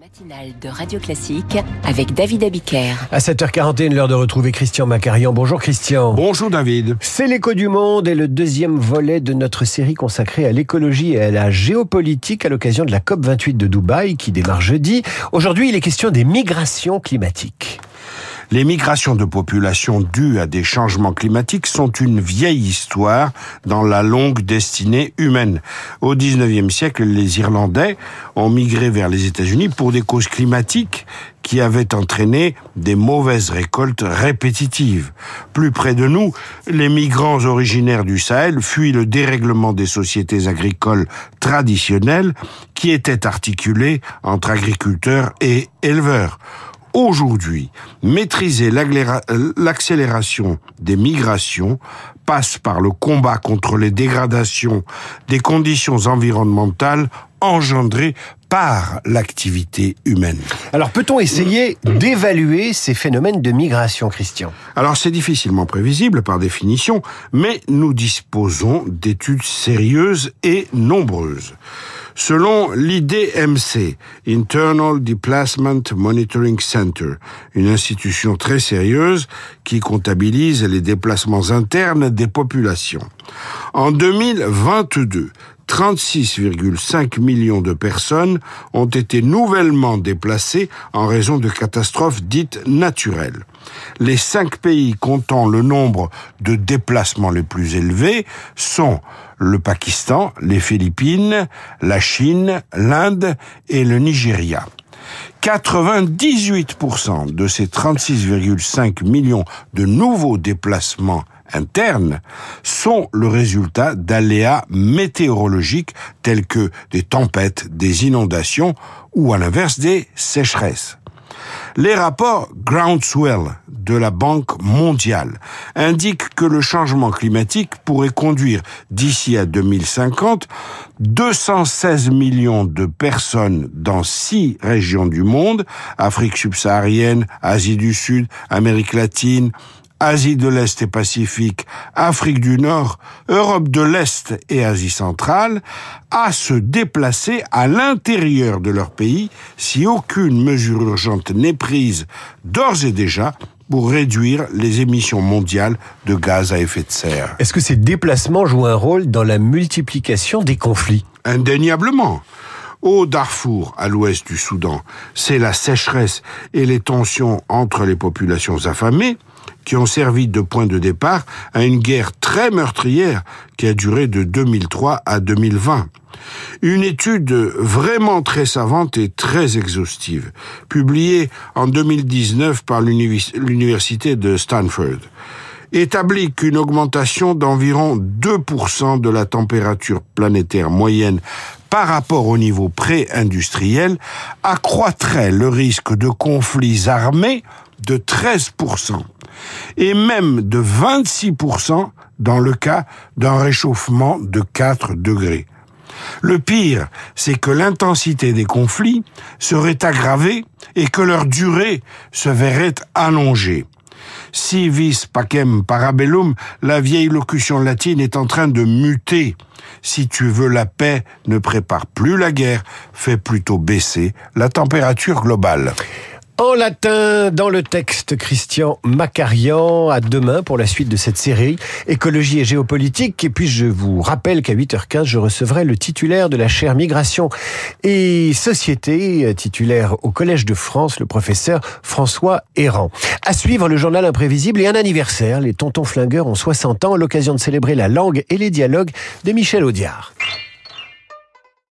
matinale de Radio Classique avec David Abiker. À 7h41, l'heure de retrouver Christian Macarian. Bonjour Christian. Bonjour David. C'est l'écho du monde et le deuxième volet de notre série consacrée à l'écologie et à la géopolitique à l'occasion de la COP28 de Dubaï qui démarre jeudi. Aujourd'hui, il est question des migrations climatiques. Les migrations de population dues à des changements climatiques sont une vieille histoire dans la longue destinée humaine. Au 19e siècle, les Irlandais ont migré vers les États-Unis pour des causes climatiques qui avaient entraîné des mauvaises récoltes répétitives. Plus près de nous, les migrants originaires du Sahel fuient le dérèglement des sociétés agricoles traditionnelles qui étaient articulées entre agriculteurs et éleveurs. Aujourd'hui, maîtriser l'accélération des migrations passe par le combat contre les dégradations des conditions environnementales engendrées par l'activité humaine. Alors peut-on essayer d'évaluer ces phénomènes de migration, Christian? Alors c'est difficilement prévisible par définition, mais nous disposons d'études sérieuses et nombreuses. Selon l'IDMC, Internal Displacement Monitoring Center, une institution très sérieuse qui comptabilise les déplacements internes des populations. En 2022, 36,5 millions de personnes ont été nouvellement déplacées en raison de catastrophes dites naturelles. Les cinq pays comptant le nombre de déplacements les plus élevés sont le Pakistan, les Philippines, la Chine, l'Inde et le Nigeria. 98% de ces 36,5 millions de nouveaux déplacements internes sont le résultat d'aléas météorologiques tels que des tempêtes, des inondations ou à l'inverse des sécheresses. Les rapports Groundswell de la Banque mondiale indiquent que le changement climatique pourrait conduire d'ici à 2050 216 millions de personnes dans six régions du monde, Afrique subsaharienne, Asie du Sud, Amérique latine, Asie de l'Est et Pacifique, Afrique du Nord, Europe de l'Est et Asie centrale, à se déplacer à l'intérieur de leur pays si aucune mesure urgente n'est prise d'ores et déjà pour réduire les émissions mondiales de gaz à effet de serre. Est-ce que ces déplacements jouent un rôle dans la multiplication des conflits? Indéniablement. Au Darfour, à l'ouest du Soudan, c'est la sécheresse et les tensions entre les populations affamées qui ont servi de point de départ à une guerre très meurtrière qui a duré de 2003 à 2020. Une étude vraiment très savante et très exhaustive, publiée en 2019 par l'université de Stanford, établit qu'une augmentation d'environ 2% de la température planétaire moyenne par rapport au niveau pré-industriel accroîtrait le risque de conflits armés de 13% et même de 26% dans le cas d'un réchauffement de 4 degrés. Le pire, c'est que l'intensité des conflits serait aggravée et que leur durée se verrait allongée. Si vis pacem parabellum, la vieille locution latine est en train de muter. Si tu veux la paix, ne prépare plus la guerre, fais plutôt baisser la température globale. En latin, dans le texte, Christian Macarian, à demain pour la suite de cette série Écologie et géopolitique. Et puis je vous rappelle qu'à 8h15, je recevrai le titulaire de la chaire Migration et Société, titulaire au Collège de France, le professeur François Errand. À suivre le journal imprévisible et un anniversaire. Les tontons flingueurs ont 60 ans, l'occasion de célébrer la langue et les dialogues de Michel Audiard.